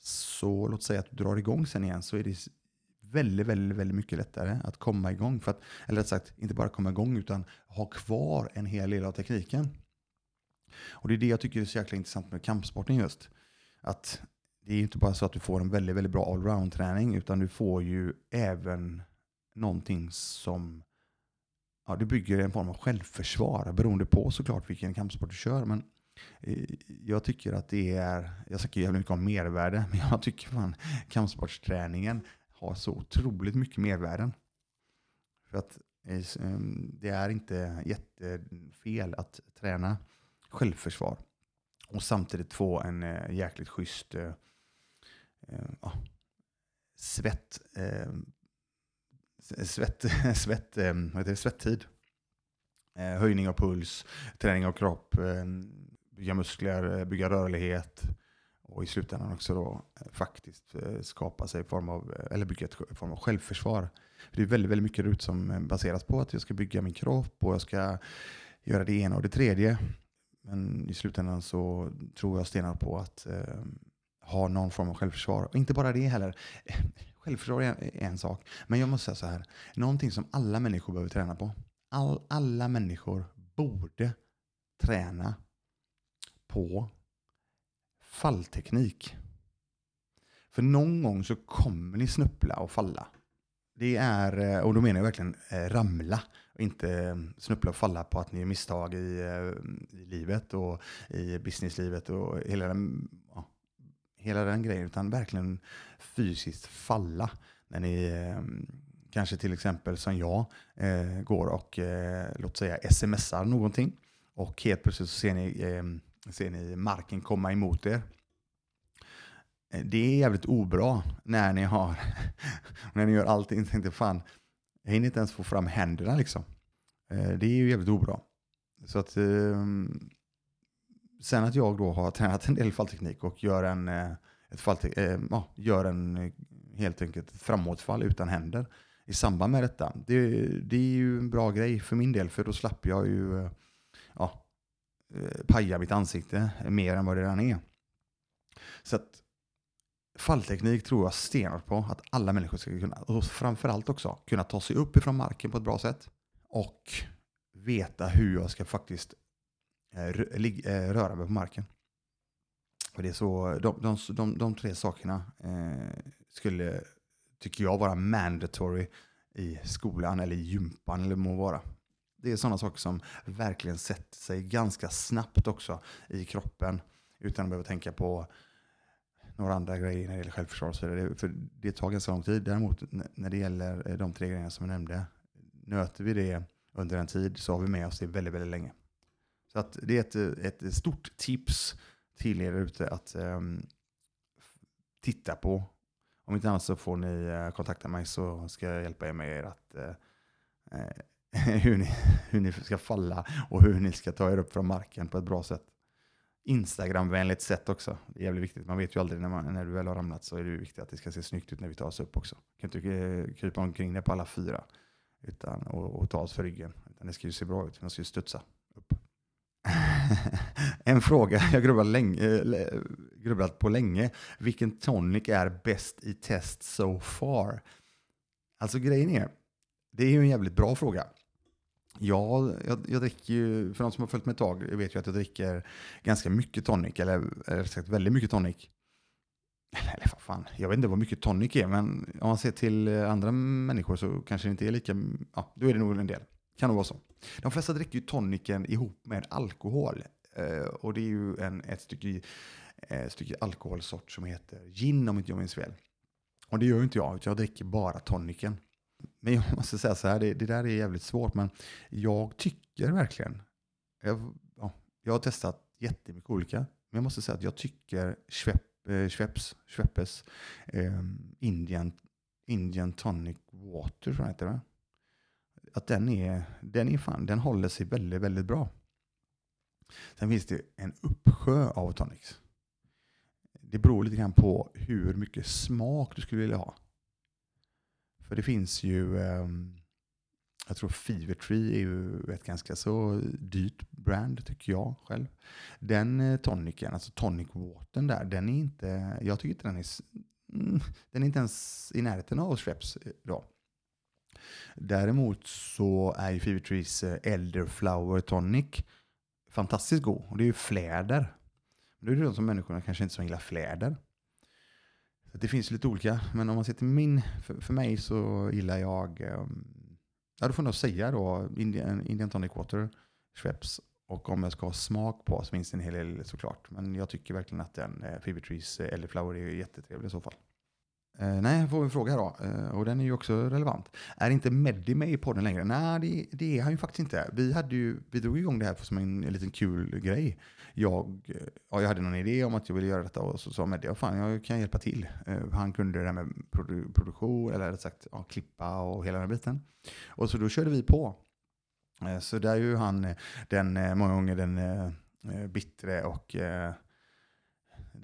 Så låt säga att du drar igång sen igen så är det väldigt, väldigt, väldigt mycket lättare att komma igång. För att, eller rätt sagt, inte bara komma igång utan ha kvar en hel del av tekniken. Och det är det jag tycker är så jäkla intressant med kampsporten just. Att det är inte bara så att du får en väldigt, väldigt bra allround-träning utan du får ju även någonting som ja, du bygger en form av självförsvar beroende på såklart vilken kampsport du kör. Men jag tycker att det är, jag snackar jävligt mycket om mervärde, men jag tycker fan kampsportsträningen har så otroligt mycket mervärden. För att eh, ehm, det är inte jättefel att träna självförsvar och samtidigt få en eh, jäkligt schysst eh, ja, svett, ehm, svett, svett, ehm, vad heter det, svettid. höjning av puls, träning av kropp, bygga muskler, eh, bygga rörlighet och i slutändan också då eh, faktiskt eh, skapa sig form av, eller bygga ett form av självförsvar. För det är väldigt, väldigt mycket RUT som baseras på att jag ska bygga min kropp och jag ska göra det ena och det tredje. Men i slutändan så tror jag stenar på att ha någon form av självförsvar. Och inte bara det heller. Självförsvar är en sak. Men jag måste säga så här. Någonting som alla människor behöver träna på. All, alla människor borde träna på fallteknik. För någon gång så kommer ni snubbla och falla. Det är, eh, och då menar jag verkligen eh, ramla. Inte eh, snuppla snubbla och falla på att ni gör misstag i, i livet och i businesslivet och hela den, ja, hela den grejen, utan verkligen fysiskt falla. När ni kanske till exempel som jag går och låt säga smsar någonting och helt plötsligt så ser ni, eh, ser ni marken komma emot er. Eh, det är jävligt obra när ni har när ni gör allting. Tänkte fan, jag hinner inte ens få fram händerna liksom. Eh, det är ju jävligt obra. Så att ehm, Sen att jag då har tränat en del fallteknik och gör en, eh, ett fall, ja, gör en helt enkelt framåtfall utan händer i samband med detta. Det, det, är ju en bra grej för min del för då slapp jag ju Eh, paja mitt ansikte mer än vad det redan är. Så att fallteknik tror jag stenhårt på att alla människor ska kunna, och framförallt också kunna ta sig upp ifrån marken på ett bra sätt och veta hur jag ska faktiskt eh, eh, röra mig på marken. Och det är så, de, de, de, de tre sakerna eh, skulle, tycker jag, vara mandatory i skolan eller i gympan eller må vara det är sådana saker som verkligen sätter sig ganska snabbt också i kroppen utan att behöva tänka på några andra grejer när det gäller självförsvar. och Så vidare. för det tar ganska lång tid. Däremot när det gäller eh, de tre grejerna som jag nämnde, nöter vi det under en tid så har vi med oss det väldigt, väldigt länge. Så att det är ett, eh, ett stort tips till er ute att um, titta på. Om inte annat så får ni eh, kontakta mig så ska jag hjälpa er med er att uh, hur, ni, hur ni ska falla och hur ni ska ta er upp från marken på ett bra sätt. Instagramvänligt sätt också. Det är jävligt viktigt. Man vet ju aldrig när, man, när du väl har ramlat så är det viktigt att det ska se snyggt ut när vi tar oss upp också. kan inte eh, krypa omkring det på alla fyra utan, och, och ta oss för ryggen. Utan det ska ju se bra ut. Man ska ju studsa upp. en fråga jag grubblat, länge, eh, grubblat på länge. Vilken tonic är bäst i test so far? Alltså grejen är, det är ju en jävligt bra fråga. Ja, jag, jag, dricker ju, för de som har följt mig ett tag vet ju att jag dricker ganska mycket tonic, eller rättare sagt väldigt mycket tonic. Eller vad fan, jag vet inte vad mycket tonic är, men om man ser till andra människor så kanske det inte är lika, ja, då är det nog en del. Kan nog vara så. De flesta dricker ju tonicen ihop med alkohol. Eh, och det är ju en, ett stycke, ett stycke alkoholsort som heter gin om inte jag minns fel. Och det gör ju inte jag, utan jag dricker bara tonicen. Men jag måste säga så här, det, det, där är jävligt svårt, men jag tycker verkligen, jag, ja, jag har testat jättemycket olika, men jag måste säga att jag tycker Schwepp, eh, Schweppes, Schweppes eh, Indian, Indian Tonic Water, som heter det att den är, den är fan, den håller sig väldigt, väldigt bra. Sen finns det en uppsjö av tonics. Det beror lite grann på hur mycket smak du skulle vilja ha. För det finns ju, ehm, jag tror Fevertree är ju ett ganska så dyrt brand tycker jag själv. Den toniken, tonicen, alltså tonic watern där, den är inte, jag tycker inte den är, mm, den är inte ens i närheten av Schweppes eh, idag. Däremot så är ju Fevertree's Elderflower eh, Tonic fantastiskt god. Och det är ju fläder. Nu är det de som människorna kanske inte så gillar fläder. Det finns lite olika. Men om man ser till min, för, för mig så gillar jag, um, ja då får nog säga då, Indian, Indian Tonic Water, Schweppes. Och om jag ska ha smak på så finns det en hel del såklart. Men jag tycker verkligen att den eh, Fever Trees eh, Elderflower är jättetrevlig i så fall. Eh, nej, jag får en fråga då. Eh, och den är ju också relevant. Är inte Meddi med i podden längre? Nej, det, det, är han ju faktiskt inte. Vi, hade ju, vi drog igång det här som en, en liten kul grej. Jag, eh, ja, jag hade någon idé om att jag ville göra detta och så sa Meddi, ja, fan jag kan hjälpa till. Eh, han kunde det där med produ produktion, eller rätt sagt ja, klippa och hela den biten. Och så då körde vi på. Eh, så där är ju han eh, den, eh, många gånger den eh, bittre och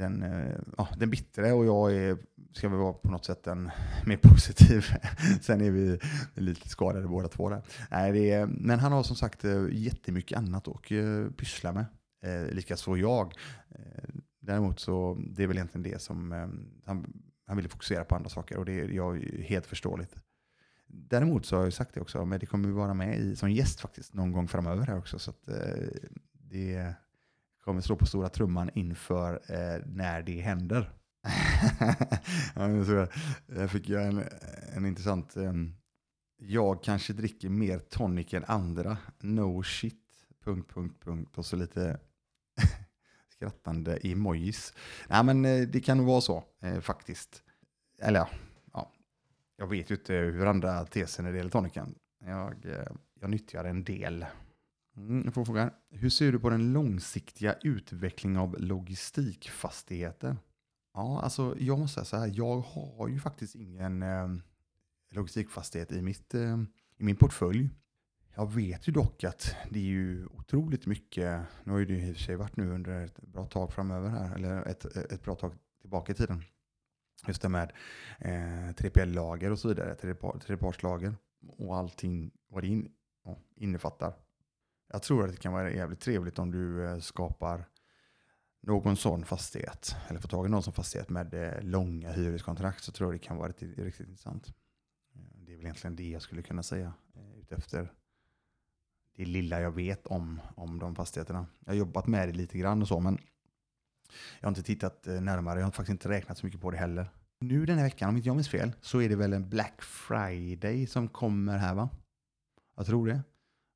den, eh, ja, den bittre och jag är, ska vi vara på något sätt en mer positiv. Sen är vi lite skadade båda två där. Nej, det är, men han har som sagt eh, jättemycket annat att eh, pyssla med. Eh, Likaså jag. Eh, däremot så det är väl egentligen det som han, han ville fokusera på andra saker och det är jag helt förståeligt. Däremot så har jag sagt det också, men det kommer vi vara med i, som gäst faktiskt någon gång framöver här också. Så att, det, kommer slå på stora trumman inför eh, när det händer. ja, jag fick jag en, en intressant... Um, jag kanske dricker mer tonic än andra. No shit. Punkt, punkt, punkt. Och så lite skrattande emojis. Nej, men eh, det kan nog vara så eh, faktiskt. Eller ja, ja, jag vet ju inte hur andra teser när det gäller tonicen. Jag, eh, jag nyttjar en del. Mm, jag får fråga. Hur ser du på den långsiktiga utvecklingen av logistikfastigheter? Ja, alltså jag måste säga så här. Jag har ju faktiskt ingen eh, logistikfastighet i, mitt, eh, i min portfölj. Jag vet ju dock att det är ju otroligt mycket, nu har ju det i och för sig varit nu under ett bra tag framöver här, eller ett, ett bra tag tillbaka i tiden. Just det med eh, 3PL-lager och så vidare, tredjepartslager och allting vad det in, ja, innefattar. Jag tror att det kan vara jävligt trevligt om du eh, skapar någon sån fastighet, eller få tag i någon sån fastighet med eh, långa hyreskontrakt så tror jag det kan vara riktigt, riktigt intressant. Eh, det är väl egentligen det jag skulle kunna säga eh, utefter det lilla jag vet om, om de fastigheterna. Jag har jobbat med det lite grann och så, men jag har inte tittat eh, närmare. Jag har faktiskt inte räknat så mycket på det heller. Nu den här veckan, om inte jag minns fel, så är det väl en Black Friday som kommer här va? Jag tror det.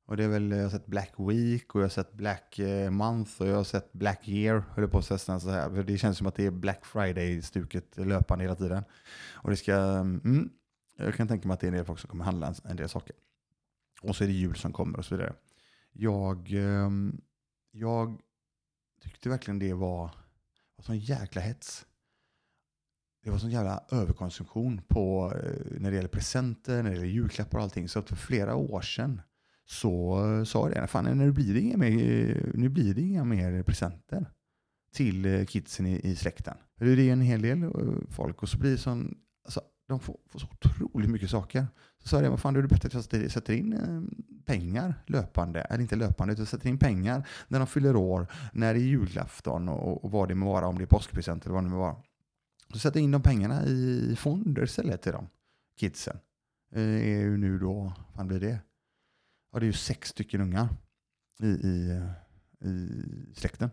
Och det är väl, jag har sett Black Week och jag har sett Black eh, Month och jag har sett Black Year, höll på att säga så här. För det känns som att det är Black Friday-stuket löpande hela tiden. Och det ska, mm, mm. jag kan tänka mig att det är en del folk som kommer handla en del saker. Och så är det jul som kommer och så vidare. Jag, ehm, jag tyckte verkligen det var, var sån jäkla hets. Det var sån jävla överkonsumtion på, eh, när det gäller presenter, när det gäller julklappar och allting. Så att för flera år sedan så sa jag det, fan nu blir det inga mer, nu blir det inga mer presenter till eh, kidsen i, i släkten. Det är en hel del eh, folk och så blir det sån, alltså, de får, får så otroligt mycket saker. Så sa jag, vad fan då är det bättre att jag sätter in eh, pengar löpande, eller inte löpande, utan sätter in pengar när de fyller år, när det är julafton och, och vad det må vara, om det är påskpresent eller vad det må vara. Så sätter jag in de pengarna i fonder istället till dem, kidsen. Eh, är ju nu då, vad fan blir det? Ja, det är ju sex stycken ungar i, i, i släkten.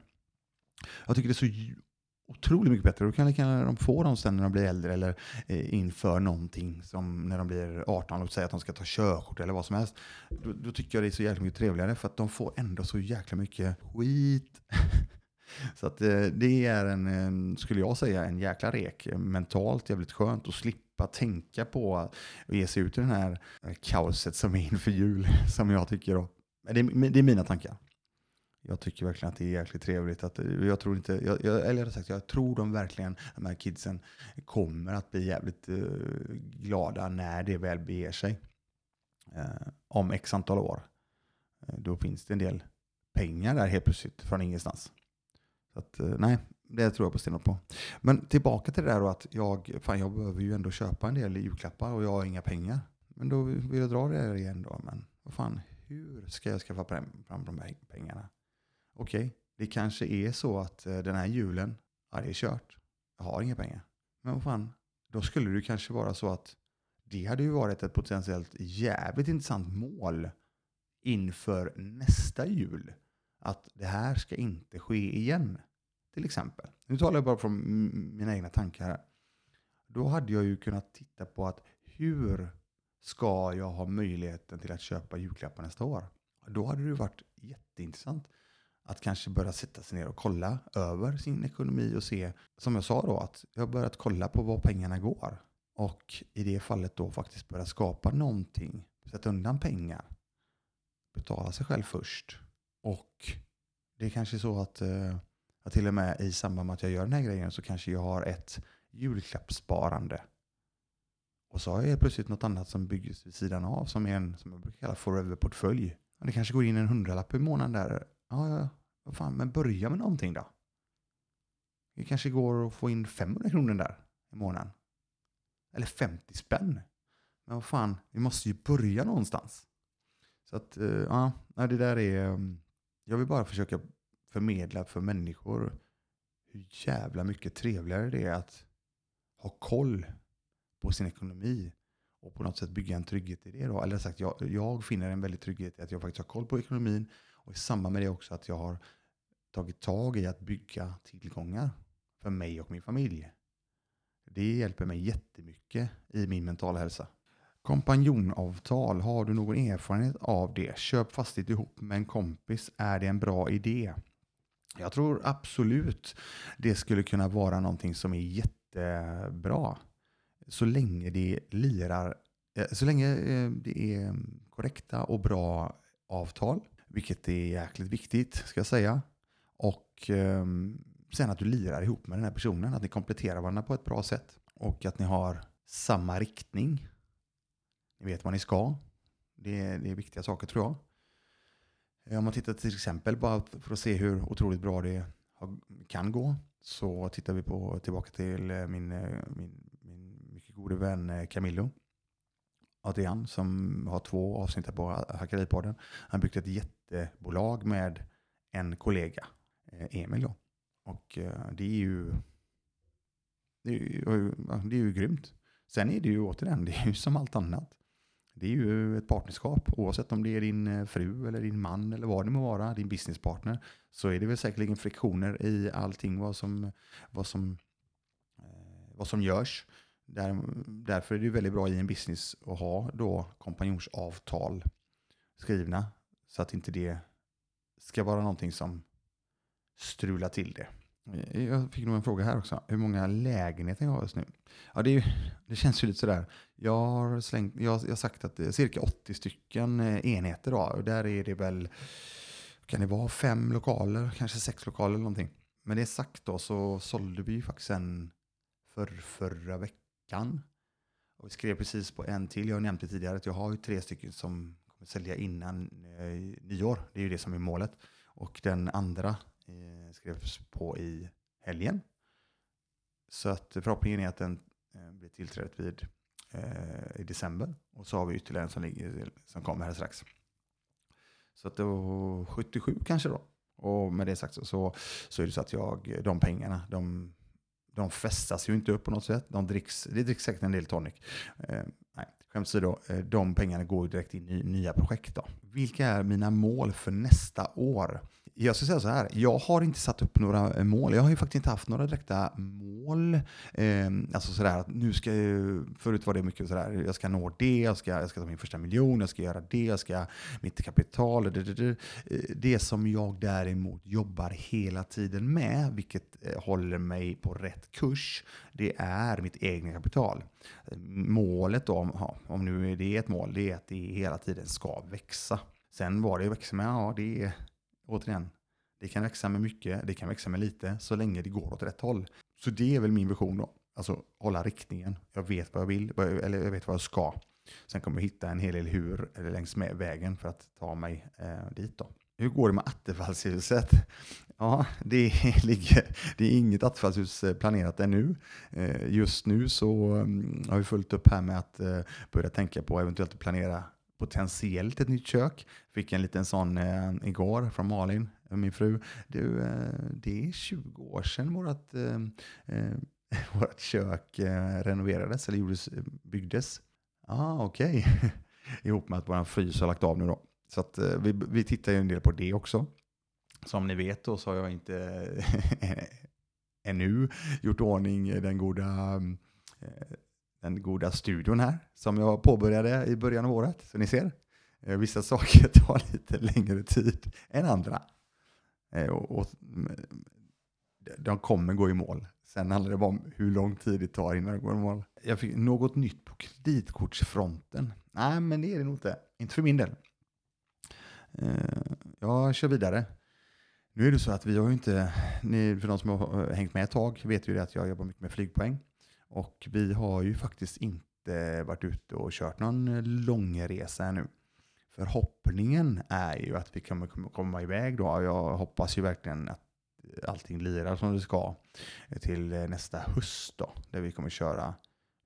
Jag tycker det är så otroligt mycket bättre. Då kan lika gärna de få dem sen när de blir äldre eller eh, inför någonting som när de blir 18, låt säga att de ska ta körkort eller vad som helst. Då, då, tycker jag det är så jäkla mycket trevligare för att de får ändå så jäkla mycket skit. så att eh, det är en, en, skulle jag säga, en jäkla rek. Mentalt jävligt skönt att slippa tänka på att ge sig ut i det här eh, kaoset som är inför jul, som jag tycker då. Det är, det är mina tankar. Jag tycker verkligen att det är jäkligt trevligt. Att, eh, jag tror inte, jag, jag, eller sagt, jag tror de verkligen, de här kidsen, kommer att bli jävligt glada när det väl beger sig. Om x antal år. Då finns det en del pengar där helt plötsligt från ingenstans. Så att, eh, nej, det tror jag på stenhårt på. Men tillbaka till det där då att jag, fan, jag behöver ju ändå köpa en del julklappar och jag har inga pengar. Men då vill jag dra det igen då. Men vad fan, hur ska jag skaffa fram de här pengarna? okej, okay, det kanske är så att eh, den här julen, ja det är kört. Jag har inga pengar. Men vad fan, då skulle det kanske vara så att det hade ju varit ett potentiellt jävligt intressant mål inför nästa jul. Att det här ska inte ske igen. Till exempel. Nu talar jag bara från mina egna tankar här. Då hade jag ju kunnat titta på att hur ska jag ha möjligheten till att köpa julklappar nästa år? Då hade det varit jätteintressant att kanske börja sätta sig ner och kolla över sin ekonomi och se, som jag sa då, att jag har börjat kolla på var pengarna går. Och i det fallet då faktiskt börja skapa någonting, sätta undan pengar, betala sig själv först. Och det är kanske så att eh, jag till och med i samband med att jag gör den här grejen så kanske jag har ett julklappssparande. Och så har jag plötsligt något annat som byggs vid sidan av som är en, som jag brukar kalla forever-portfölj. Det kanske går in en hundralapp i månaden där Ja, ja, vad fan, men börja med någonting då. Det kanske går att få in 500 kronor där i månaden. Eller 50 spänn. Men vad fan, vi måste ju börja någonstans. Så att, eh, ja, det där är... Mm, jag vill bara försöka förmedla för människor hur jävla mycket trevligare det är att ha koll på sin ekonomi och på något sätt bygga en trygghet i det. Då. Eller sagt, jag, jag finner en väldigt trygghet i att jag faktiskt har koll på ekonomin och i samband med det också att jag har tagit tag i att bygga tillgångar för mig och min familj. Det hjälper mig jättemycket i min mentala hälsa. Kompanjonavtal, har du någon erfarenhet av det? Köp fastighet ihop med en kompis, är det en bra idé? Jag tror absolut det skulle kunna vara någonting som är jättebra. Så länge det lirar, eh, så länge eh, det är korrekta och bra avtal vilket är jäkligt viktigt, ska jag säga. Och ehm, sen att du lirar ihop med den här personen, att ni kompletterar varandra på ett bra sätt. Och att ni har samma riktning. Ni vet vad ni ska. Det är, det är viktiga saker tror jag. Eh, om man tittar till exempel bara för att se hur otroligt bra det kan gå så tittar vi på, tillbaka till eh, min, eh, min, min mycket gode vän Camillo. Adrian som har två avsnitt på Hackeripodden. Han byggt ett jättebolag med en kollega, Emil. Då. Och det är ju det är ju, det är ju grymt. Sen är det ju återigen, det är ju som allt annat. Det är ju ett partnerskap, oavsett om det är din eh, fru eller din man eller vad det må vara, din businesspartner, så är det väl säkerligen friktioner i allting vad som, vad som, eh, vad som görs. Där, därför är det väldigt bra i en business att ha då kompanjonsavtal skrivna Så att inte det ska vara någonting som strular till det. Eh, jag fick nog en fråga här också. Hur många lägenheter jag har just nu? Ja, det, är, det känns ju lite sådär. Jag har, slängt, jag, jag har sagt att det är cirka 80 stycken eh, enheter. Då. Och där är det väl, kan det vara fem lokaler, kanske sex lokaler eller någonting. Men det sagt då så sålde vi ju faktiskt en för förra veckan. Och vi skrev precis på en till. Jag har nämnt det tidigare att jag har ju tre stycken som kommer sälja innan eh, nyår. Det är ju det som är målet. Och den andra Eh, skrevs på i helgen. Så att förhoppningen är att den eh, blir tillträdd vid eh, i december. Och så har vi ytterligare en som, ligger, som kommer här strax. Så att det var 77 kanske då. Och med det sagt så, så, så är det så att jag, de pengarna, de, de festas ju inte upp på något sätt. De dricks, det dricks säkert en del tonic. Eh, nej, skämt åsido, eh, de pengarna går direkt in i nya projekt. Då. Vilka är mina mål för nästa år? Jag ska säga så här, jag har inte satt upp några eh, mål. Jag har ju faktiskt inte haft några direkta mål. Eh, alltså sådär att nu ska jag, förut var det mycket sådär, jag ska nå det, jag ska, jag ska ta min första miljon, jag ska göra det, jag ska, mitt kapital, det, det, det. det eh, som jag däremot jobbar hela tiden med, vilket eh, håller mig på rätt kurs, det är mitt egna kapital. Målet då, om nu är det ett mål, det är att det hela tiden ska växa. Sen vad det växer med, ja det är återigen, det kan växa med mycket, det kan växa med lite, så länge det går åt rätt håll. Så det är väl min vision då. Alltså hålla riktningen. Jag vet vad jag vill, eller jag vet vad jag ska. Sen kommer jag hitta en hel del hur eller längs med vägen för att ta mig eh, dit då. Hur går det med Attefallshuset? Ja, det, ligger, det är inget Attefallshus eh, planerat ännu. Eh, just nu så mm, har vi fullt upp här med att eh, börja tänka på eventuellt planera potentiellt ett nytt kök. Fick en liten sån eh, igår från Malin, eh, min fru. Du, eh, det är 20 år sedan vårt, eh, eh vårt kök eh, renoverades eller gjordes, eh, byggdes. Ah, okej. Okay. Ihop med att vår frys har lagt av nu då. Så att, vi, vi tittar ju en del på det också. Som ni vet då så har jag inte ännu gjort ordning den goda den goda studion här som jag påbörjade i början av året. Så ni ser, eh, vissa saker tar lite längre tid än andra. Eh, och, och, de kommer gå i mål. Sen handlar det bara om hur lång tid det tar innan de går i mål. Jag fick något nytt på kreditkortsfronten. Nej, men det är det nog inte. Inte för min del. Eh, jag kör vidare. Nu är det så att vi har ju inte, för de som har hängt med ett tag vet ju det att jag jobbar mycket med flygpoäng. Och vi har ju faktiskt inte varit ute och kört någon långresa ännu. Förhoppningen är ju att vi kommer komma iväg då. Jag hoppas ju verkligen att allting lirar som det ska till nästa höst då, där vi kommer köra.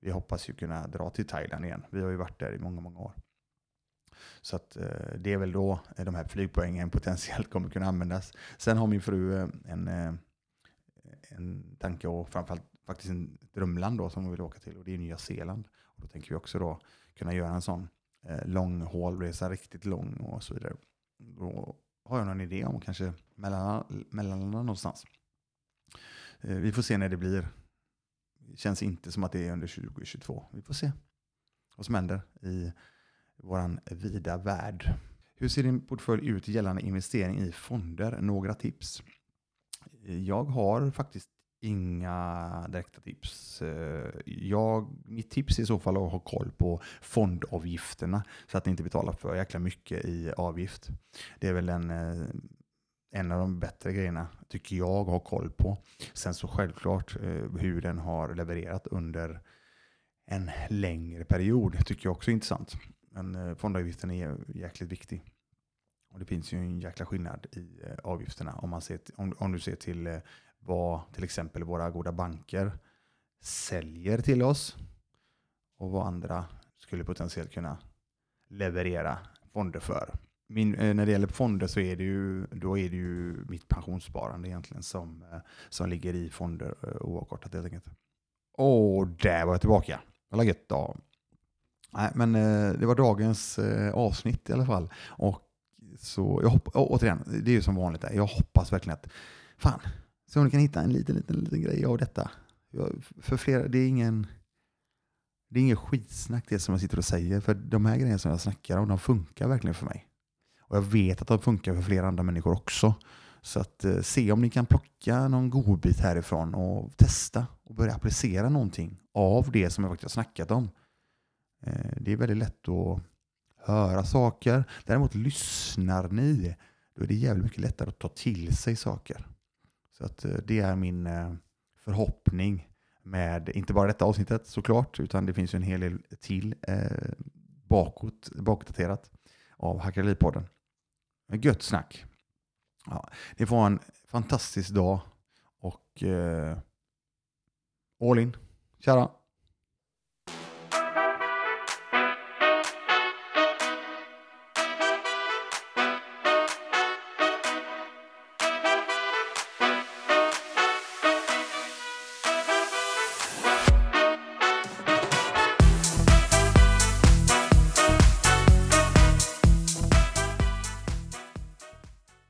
Vi hoppas ju kunna dra till Thailand igen. Vi har ju varit där i många, många år. Så att eh, det är väl då de här flygpoängen potentiellt kommer kunna användas. Sen har min fru eh, en, eh, en tanke och framförallt faktiskt en drömland då som vi vill åka till och det är Nya Zeeland. Och då tänker vi också då kunna göra en sån eh, lång hålresa, riktigt lång och så vidare. Då har jag någon idé om kanske mellanlanda någonstans. Eh, vi får se när det blir. Det känns inte som att det är under 2022. Vi får se vad som händer i våran vida värld. Hur ser din portfölj ut gällande investering i fonder? Några tips? Jag har faktiskt Inga direkta tips. Eh, jag, mitt tips är i så fall att ha koll på fondavgifterna så att ni inte betalar för jäkla mycket i avgift. Det är väl en, eh, en av de bättre grejerna, tycker jag, att ha koll på. Sen så självklart eh, hur den har levererat under en längre period tycker jag också är intressant. Men fondavgiften är jäkligt viktig. Och det finns ju en jäkla skillnad i avgifterna om, man ser, om, om du ser till vad till exempel våra goda banker säljer till oss och vad andra skulle potentiellt kunna leverera fonder för. Min, eh, när det gäller fonder så är det ju, då är det ju mitt pensionssparande egentligen som, eh, som ligger i fonder eh, oavkortat helt enkelt. Och där var jag tillbaka. Vad gött då. Nej, men det var dagens avsnitt i alla fall. Och så jag hopp, återigen, det är ju som vanligt. Jag hoppas verkligen att, fan, så ni kan hitta en liten, liten, liten grej av detta. För flera, det är ingen det är inget skitsnack det som jag sitter och säger. För de här grejerna som jag snackar om, de funkar verkligen för mig. Och jag vet att de funkar för flera andra människor också. Så att eh, se om ni kan plocka någon godbit härifrån och testa och börja applicera någonting av det som jag faktiskt har snackat om. Eh, det är väldigt lätt att höra saker. Däremot lyssnar ni, då är det jävligt mycket lättare att ta till sig saker. Så att eh, det är min eh, förhoppning med inte bara detta avsnittet såklart, utan det finns ju en hel del till eh, bakåt, bakdaterat av Hackeripodden. Gött snack. Ja, ni får en fantastisk dag och eh, all in. Tja!